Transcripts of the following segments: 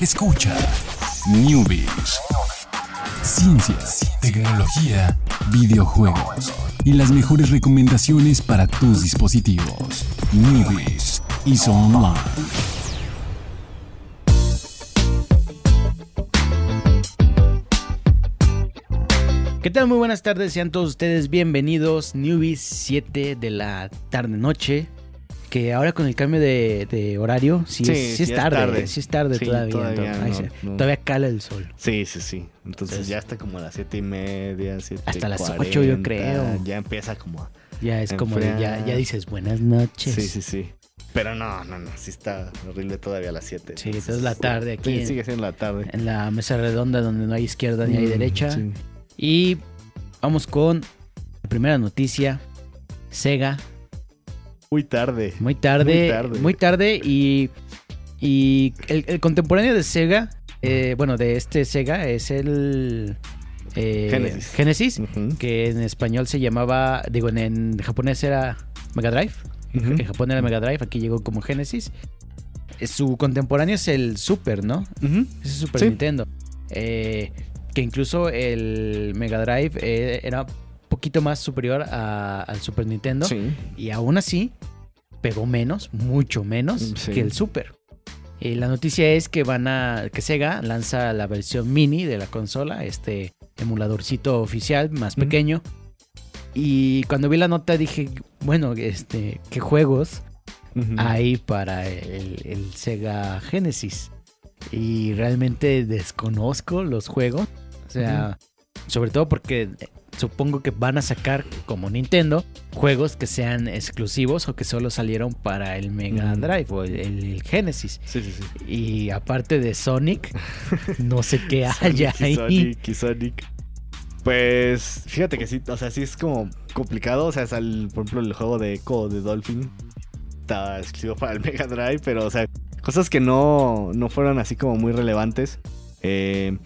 Escucha Newbies. Ciencias, tecnología, videojuegos y las mejores recomendaciones para tus dispositivos. Newbies y Online. ¿Qué tal? Muy buenas tardes, sean todos ustedes bienvenidos. Newbies 7 de la tarde-noche. Que ahora con el cambio de, de horario, sí, Sí, es, sí es es tarde, tarde. sí es tarde Sí, todavía. todavía entonces, no, ay, se- no. Todavía cala el sol. Sí, sí, sí. Entonces Entonces- ya está como a las siete y media, siete Hasta las ocho, yo creo. Ya empieza como a... Ya es como de, ya, ya dices buenas noches. Sí, sí, sí. Pero no, no, no, sí está horrible todavía a las 7. Sí, entonces la tarde aquí Sí, en- sigue siendo la tarde. En la mesa redonda donde no hay izquierda ni hay Mm, derecha. sí. Y vamos con la primera noticia. Sega, Muy tarde. muy tarde. Muy tarde. Muy tarde y, y el, el contemporáneo de Sega, eh, bueno, de este Sega es el... eh, Genesis. Que en español se llamaba, digo, en, en japonés era Mega Drive. En Japón era Mega Drive, aquí llegó como Genesis. Su contemporáneo es el Super, ¿no? Es el Super Sí. Nintendo. Eh, que incluso el Mega Drive eh, era poquito más superior a- al Super Nintendo. Sí. Y aún así, pegó menos, mucho menos Mm, Sí. que el Super. Y la noticia es que van a. que Sega lanza la versión mini de la consola, este emuladorcito oficial, más pequeño. Y cuando vi la nota dije, bueno, este, ¿qué juegos hay para el, el Sega Genesis. Y realmente desconozco los juegos. O sea, sobre todo porque eh, supongo que van a sacar, como Nintendo, juegos que sean exclusivos o que solo salieron para el Mega Mm. Drive o el, el- el Genesis. Sí, sí, sí. Y aparte de Sonic, no sé qué haya Sonic ahí. Sonic y Sonic. Pues fíjate que sí, o sea, sí es como complicado. O sea, es por ejemplo, el juego de Echo de Dolphin está exclusivo para el Mega Drive, pero, o sea, cosas que no, no fueron así como muy relevantes. Eh,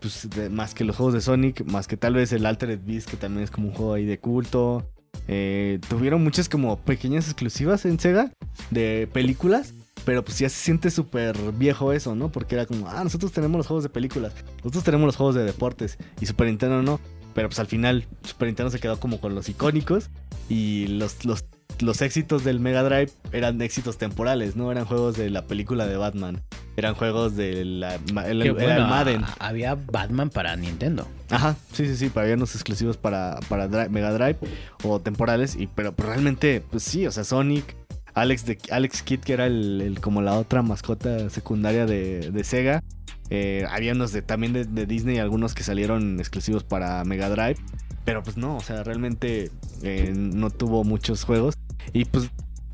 pues más que los juegos de Sonic, más que tal vez el Altered Beast, que también es como un juego ahí de culto. Eh, tuvieron muchas como pequeñas exclusivas en Sega de películas. Pero pues ya se siente súper viejo eso, ¿no? Porque era como, ah, nosotros tenemos los juegos de películas, nosotros tenemos los juegos de deportes y Super Nintendo no. Pero pues al final Super Nintendo se quedó como con los icónicos y los, los, los éxitos del Mega Drive eran éxitos temporales, ¿no? Eran juegos de la película de Batman, eran juegos de la, el, bueno, el Madden. a- había Batman para Nintendo. Ajá, sí, sí, sí, para había unos exclusivos para, para Mega Drive o temporales, y, pero, pero realmente, pues sí, o sea, Sonic, Alex, de, Alex Kidd, que era el, el- como la otra mascota secundaria de, de Sega, eh, había unos de, también de, de Disney, algunos que salieron exclusivos para Mega Drive, pero pues no, o sea, realmente eh, no tuvo muchos juegos, y pues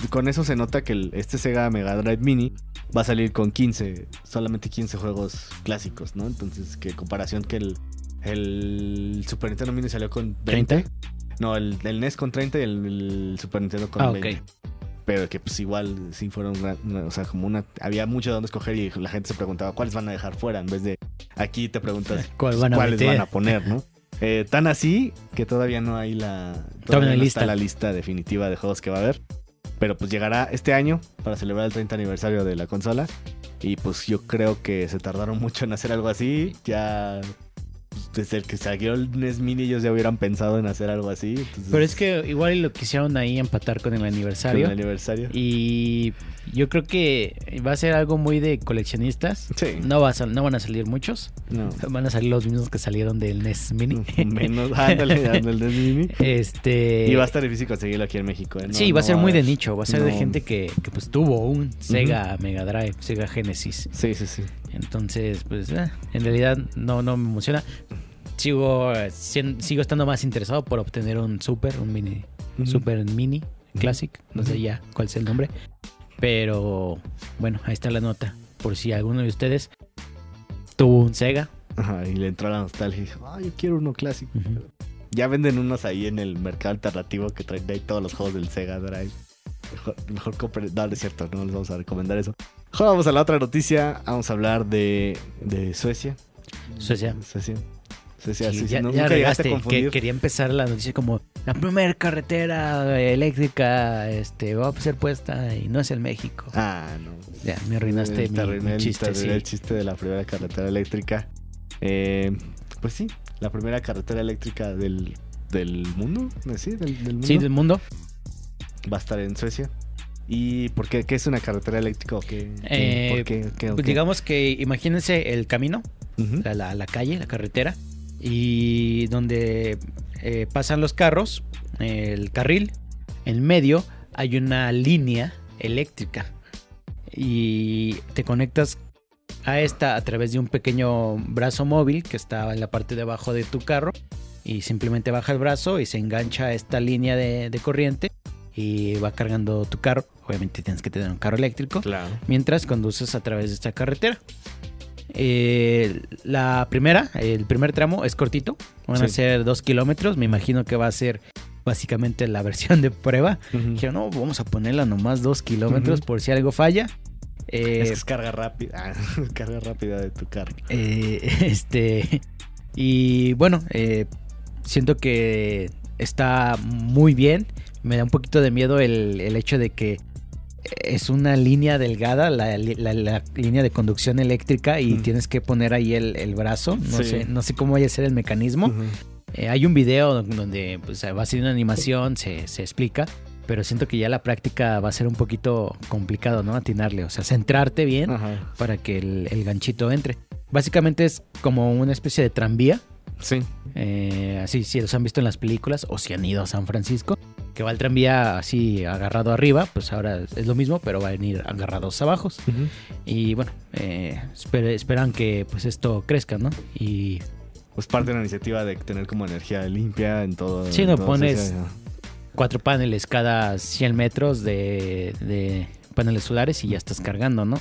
con eso se nota que el- este Sega Mega Drive Mini va a salir con 15, solamente 15 juegos clásicos, ¿no? Entonces, que comparación que el, el Super Nintendo Mini salió con 20. ¿30? No, el, el NES con 30 y el, el Super Nintendo con Ah, ok. 20. Pero que pues igual sí fueron, o sea, como una, había mucho de dónde escoger y la gente se preguntaba cuáles van a dejar fuera en vez de aquí te preguntas ¿Cuál van a cuáles meter? van a poner, ¿no? Eh, tan así que todavía no hay la, Todavía no lista. está la lista definitiva de juegos que va a haber. Pero pues llegará este año para celebrar el 30 aniversario de la consola. Y pues yo creo que se tardaron mucho en hacer algo así. Ya desde el que salió el NES Mini ellos ya hubieran pensado en hacer algo así. entonces, Pero es que igual lo quisieron ahí empatar con el con aniversario. el aniversario. Y yo creo que va a ser algo muy de coleccionistas. Sí. No, va a no van a salir muchos. No. Van a salir los mismos que salieron del NES Mini. Menos. Ándale, ándale, el NES Mini. este. Y va a estar difícil conseguirlo aquí en México. ¿eh? No- sí, va a ser muy de nicho. Va a ser de gente que, que, pues tuvo un Sega Mega Drive, Sega Genesis. Sí, sí, sí. Entonces, pues eh, en realidad no, no me emociona. Sigo, sigo estando más interesado por obtener un Super, un mini, Ujú. Super Mini Classic. No sé ya cuál es el nombre. Pero bueno, ahí está la nota. Por si alguno de ustedes tuvo un Sega. Ajá, y le entró la nostalgia y dijo, ah, yo quiero uno clásico. Ya venden unos ahí en el mercado alternativo que traen ahí todos los juegos del Sega Drive. Mejor, mejor compren. No, no es cierto, no les vamos a recomendar eso. Vamos a la otra noticia. Vamos a hablar de, de Suecia. Suecia. Suecia. Suecia, Sí, ya, no- ya nunca llegaste a que confundir. quería empezar la noticia como la primera carretera eléctrica este, va a ser puesta y no es el México. Ah, no. Ya, me arruinaste El mi, terreno- mi el chiste, sí. el chiste de la primera carretera eléctrica. Eh, pues sí, la primera carretera eléctrica del, del mundo. Sí, del, del mundo. Sí, del mundo. Va a estar en Suecia. ¿Y por qué? ¿Qué es una carretera eléctrica o qué? Eh, ¿Por qué? ¿Qué? Pues digamos que imagínense el camino, Ujú. la, la- la calle, la carretera, y donde eh, pasan los carros, el carril, en medio hay una línea eléctrica y te conectas a esta a través de un pequeño brazo móvil que está en la parte de abajo de tu carro y simplemente baja el brazo y se engancha a esta línea de, de corriente y va cargando tu carro. Obviamente tienes que tener un carro eléctrico Claro. mientras conduces a través de esta carretera. Eh, la primera, el primer tramo es cortito, van a ser dos kilómetros, me imagino que va a ser básicamente la versión de prueba. Ujú. Dijeron, no, vamos a ponerla nomás dos kilómetros por si algo falla. Eh, Es que es carga rápida. Carga rápida de tu carro. eh, este, y bueno, eh, siento que está muy bien. Me da un poquito de miedo el, el hecho de que es una línea delgada, la, li- la- la línea de conducción eléctrica, y Mm. tienes que poner ahí el, el brazo. No, Sí. sé, no sé cómo vaya a ser el mecanismo. Eh, hay un video don- donde pues, va a ser una animación, se, se explica. Pero siento que ya la práctica va a ser un poquito complicado, ¿no? Atinarle, o sea, centrarte bien Ajá. para que el, el ganchito entre. Básicamente es como una especie de tranvía. Sí. eh, así, si los han visto en las películas o si han ido a San Francisco, que va el tranvía así agarrado arriba, pues ahora es lo mismo, pero va a venir agarrados abajo. Y bueno, eh, esper- esperan que pues esto crezca, ¿no? Y Pues parte de la iniciativa de tener como energía limpia en todo. Sí, no, todo pones- cuatro paneles cada 100 metros de, de paneles solares y ya estás cargando, ¿no?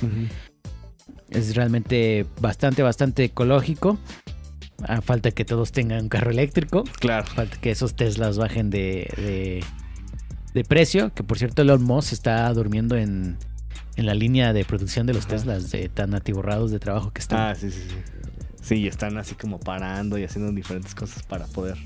Es realmente bastante, bastante ecológico. Ah, falta que todos tengan un carro eléctrico. Claro. Falta que esos Teslas bajen de, de, de precio. Que por cierto, Elon Musk está durmiendo en, en la línea de producción de los Ajá. Teslas, de tan atiborrados de trabajo que están. Ah, sí, sí, sí. Sí, y están así como parando y haciendo diferentes cosas para poder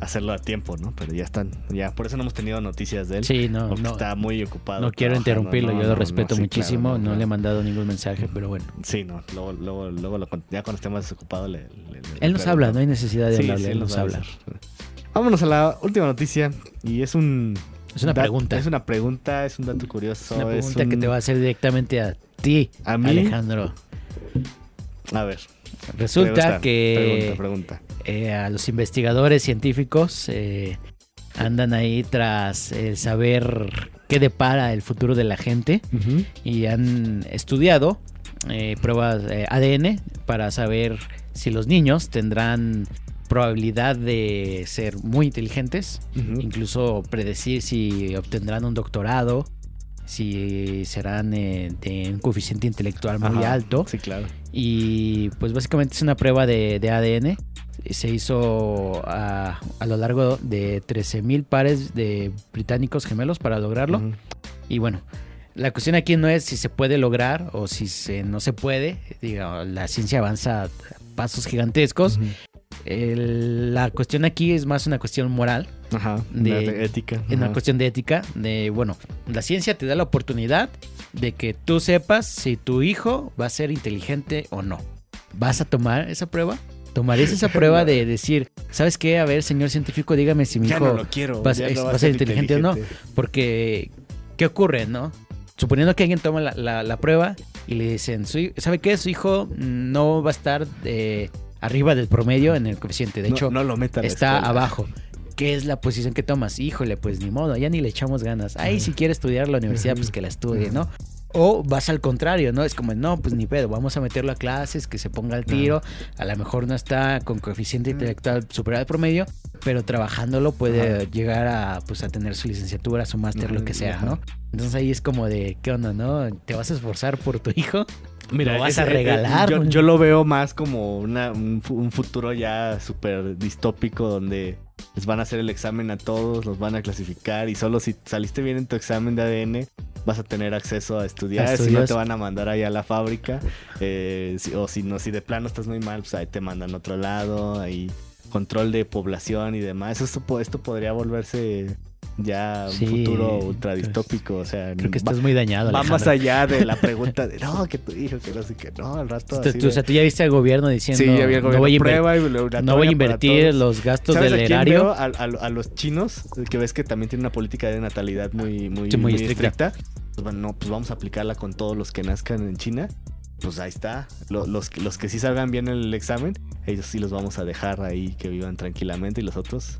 hacerlo a tiempo, ¿no? Pero ya están, ya, por eso no hemos tenido noticias de él. sí, no, porque no, está muy ocupado. no quiero interrumpirlo, no, yo lo respeto no, sí, muchísimo. claro, no, le he mandado ningún mensaje, pero bueno. Sí, no, luego, luego, luego ya cuando esté más desocupado le... le- le- Él nos habla, no hay necesidad de Sí, hablarle, sí, él nos habla. Vámonos a la última noticia y es un... Es una pregunta. Es una pregunta, es un dato curioso. Una es pregunta que te va a hacer directamente a ti, ¿A mí? Alejandro. A ver. Resulta pregunta, que Pregunta, pregunta. eh, a los investigadores científicos eh, andan ahí tras el saber qué depara el futuro de la gente y han estudiado eh, pruebas ADN para saber si los niños tendrán probabilidad de ser muy inteligentes, incluso predecir si obtendrán un doctorado, si serán eh, de un coeficiente intelectual muy Ajá, alto. Sí, claro. Y pues básicamente es una prueba de, de ADN. Se hizo a, a lo largo de 13.000 pares de británicos gemelos para lograrlo. Y bueno, la cuestión aquí no es si se puede lograr o si se, no se puede. Digo, la ciencia avanza a pasos gigantescos. Ujú. El- la cuestión aquí es más una cuestión moral, Ajá. de- de, ética. es una cuestión de ética. De bueno, la ciencia te da la oportunidad de que tú sepas si tu hijo va a ser inteligente o no. ¿Vas a tomar esa prueba? ¿Tomarías esa prueba de decir, ¿sabes qué? A ver, señor científico, dígame si mi Ya hijo no lo quiero. es- no va a ser inteligente o no. Porque, ¿qué ocurre, no? Suponiendo que alguien toma la, la- la prueba y le dicen, "Su hi- ¿sabe qué? Su hijo no va a estar eh, arriba del promedio en el coeficiente. De No- hecho, no lo meta a la está abajo. ¿Qué es la posición que tomas? Híjole, pues ni modo, ya ni le echamos ganas. Ahí si quiere estudiar la universidad, pues que la estudie, ¿no? O vas al contrario, ¿no? Es como, no, pues ni pedo, vamos a meterlo a clases, que se ponga al tiro. A lo mejor no está con coeficiente intelectual superior al promedio, pero trabajándolo puede Ajá. llegar a, pues, a tener su licenciatura, su máster, lo que sea. ¿no? Entonces ahí es como de, ¿qué onda, no? ¿Te vas a esforzar por tu hijo? Mira, ¿Lo vas a eh, regalar? Yo, yo lo veo más como una- un, fu- un futuro ya súper distópico donde les van a hacer el examen a todos, los van a clasificar y solo si saliste bien en tu examen de ADN vas a tener acceso a estudiar. Si no te van a mandar ahí a la fábrica. eh, si- o si no, si de plano estás muy mal, pues ahí te mandan a otro lado. Ahí control de población y demás. Esto, esto podría volverse ya un Sí, futuro ultra distópico. O sea, Creo que va- estás muy dañado. Va más allá de la pregunta de no, que tu hijo, que no sé qué, no, al rato. Tú- así tú- de- o sea, tú ya viste al gobierno diciendo sí, el no gobierno voy prueba y no voy a invertir todos". los gastos ¿Sabes del erario. A, a- a los chinos, que ves que también tiene una política de natalidad muy, muy, Sí, muy muy estricta. estricta. Pues bueno, no, pues vamos a aplicarla con todos los que nazcan en China. Pues ahí está. Lo- los, que- los que sí salgan bien en el examen, ellos sí los vamos a dejar ahí que vivan tranquilamente y los otros,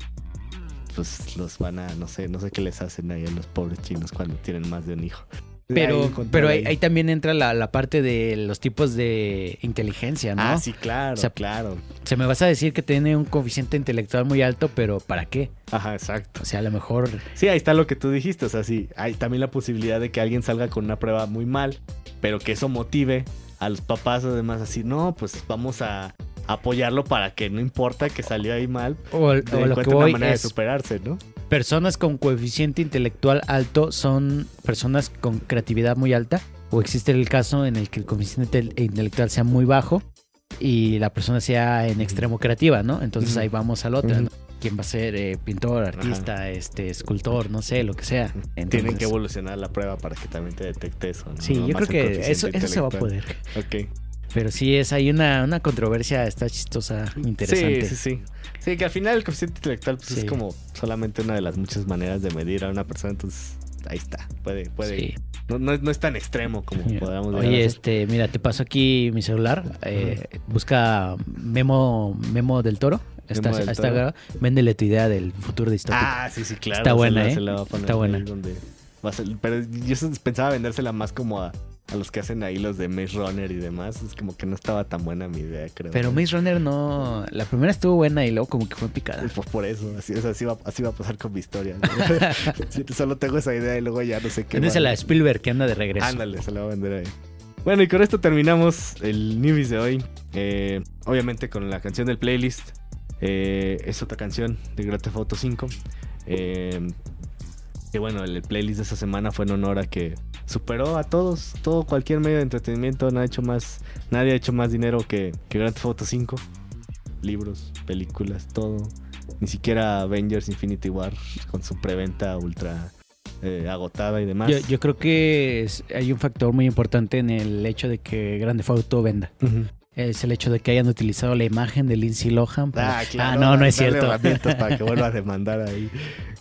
pues los van a, no sé, no sé qué les hacen ahí a los pobres chinos cuando tienen más de un hijo. Pero, pero ahí también entra la, la parte de los tipos de inteligencia, ¿no? Ah, sí, claro, O sea, claro. Se me vas a decir que tiene un coeficiente intelectual muy alto, pero ¿para qué? Ajá, exacto. O sea, a lo mejor Sí, ahí está lo que tú dijiste. O sea, sí, hay también la posibilidad de que alguien salga con una prueba muy mal, pero que eso motive a los papás además así, no, pues vamos a apoyarlo para que no importa que salió ahí mal, o, o lo que voy una manera es de superarse, ¿no? personas con coeficiente intelectual alto son personas con creatividad muy alta o existe el caso en el que el coeficiente inte- intelectual sea muy bajo y la persona sea en extremo creativa, ¿no? Entonces ahí vamos al otro, Ujú. ¿no? ¿Quién va a ser eh, pintor, artista, este escultor, no sé, lo que sea? Tienen que evolucionar la prueba para que también te detecte eso. ¿no? Sí, No yo creo que eso, eso se va a poder. Ok. Pero sí es hay una, una controversia, está chistosa, interesante. Sí, sí, sí. Sí, que al final el coeficiente intelectual pues, Sí. es como solamente una de las muchas maneras de medir a una persona, entonces ahí está. Puede, puede. Sí. No, no, es- no es tan extremo como podamos llegar a Oye, este, mira, te paso aquí mi celular. eh, Busca Memo, Memo del Toro. Está, Memo del está Toro. Véndele tu idea del futuro distópico. Ah, sí, sí, claro. Está buena, la- ¿eh? Está buena. donde pero yo pensaba vendérsela más como a, a los que hacen ahí los de Maze Runner y demás. Es como que no estaba tan buena mi idea, creo. Pero Maze Runner no. La primera estuvo buena y luego como que fue picada. Pues por eso, así, o sea, así, va, así va a pasar con mi historia. solo tengo esa idea y luego ya no sé qué. Véndesela a más. Spielberg que anda de regreso. Ándale, se la va a vender ahí. Bueno, y con esto terminamos el Newbies de hoy. Eh, obviamente con la canción del playlist. Eh, es otra canción de Grand Theft Auto 5. Eh, que bueno, el playlist de esta semana fue en honor a que superó a todos, todo cualquier medio de entretenimiento. No ha hecho más, nadie ha hecho más dinero que, que Grand Theft Auto 5. Libros, películas, todo. Ni siquiera Avengers Infinity War con su preventa ultra eh, agotada y demás. Yo, yo creo que es- hay un factor muy importante en el hecho de que Grande Auto venda. Ujú. Es el hecho de que hayan utilizado la imagen de Lindsay Lohan. para- Ah, claro. no, no es cierto. herramientas para que vuelva a demandar ahí.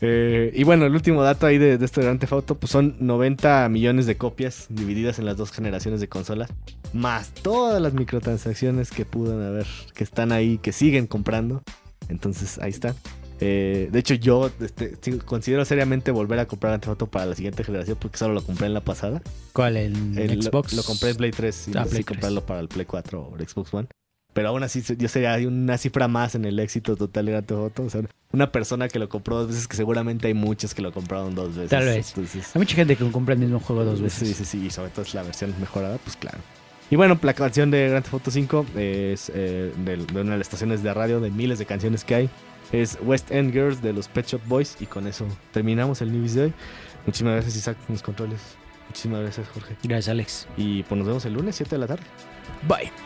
Eh, y bueno, el último dato ahí de, de este Grand Theft Auto, pues son 90 millones de copias divididas en las dos generaciones de consolas, más todas las microtransacciones que pudan haber, que están ahí, que siguen comprando. Entonces, ahí está. Eh, de hecho, yo este, considero seriamente volver a comprar Auto para la siguiente generación porque solo lo compré en la pasada. ¿Cuál? ¿En El- Xbox? Lo, lo compré en Play 3 y Ah, Play si 3. comprarlo para el Play 4 o el Xbox One. Pero aún así yo sería una cifra más en el éxito total de Auto. O sea, una persona que lo compró dos veces, que seguramente hay muchas que lo compraron dos veces. Tal vez. Entonces, Hay mucha gente que compra el mismo juego dos veces. Sí, sí, sí. Y sobre todo es la versión mejorada, pues claro. Y bueno, la canción de Grand Theft Auto 5 es eh, de, una de las estaciones de radio de miles de canciones que hay. Es West End Girls de los Pet Shop Boys. Y con eso terminamos el News de hoy. Muchísimas gracias, Isaac, en los controles. Muchísimas gracias, Jorge. Gracias, Alex. Y pues nos vemos el lunes, 7 de la tarde. Bye.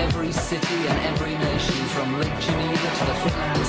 every city and every nation, from Lake Geneva to the Finland.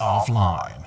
Offline.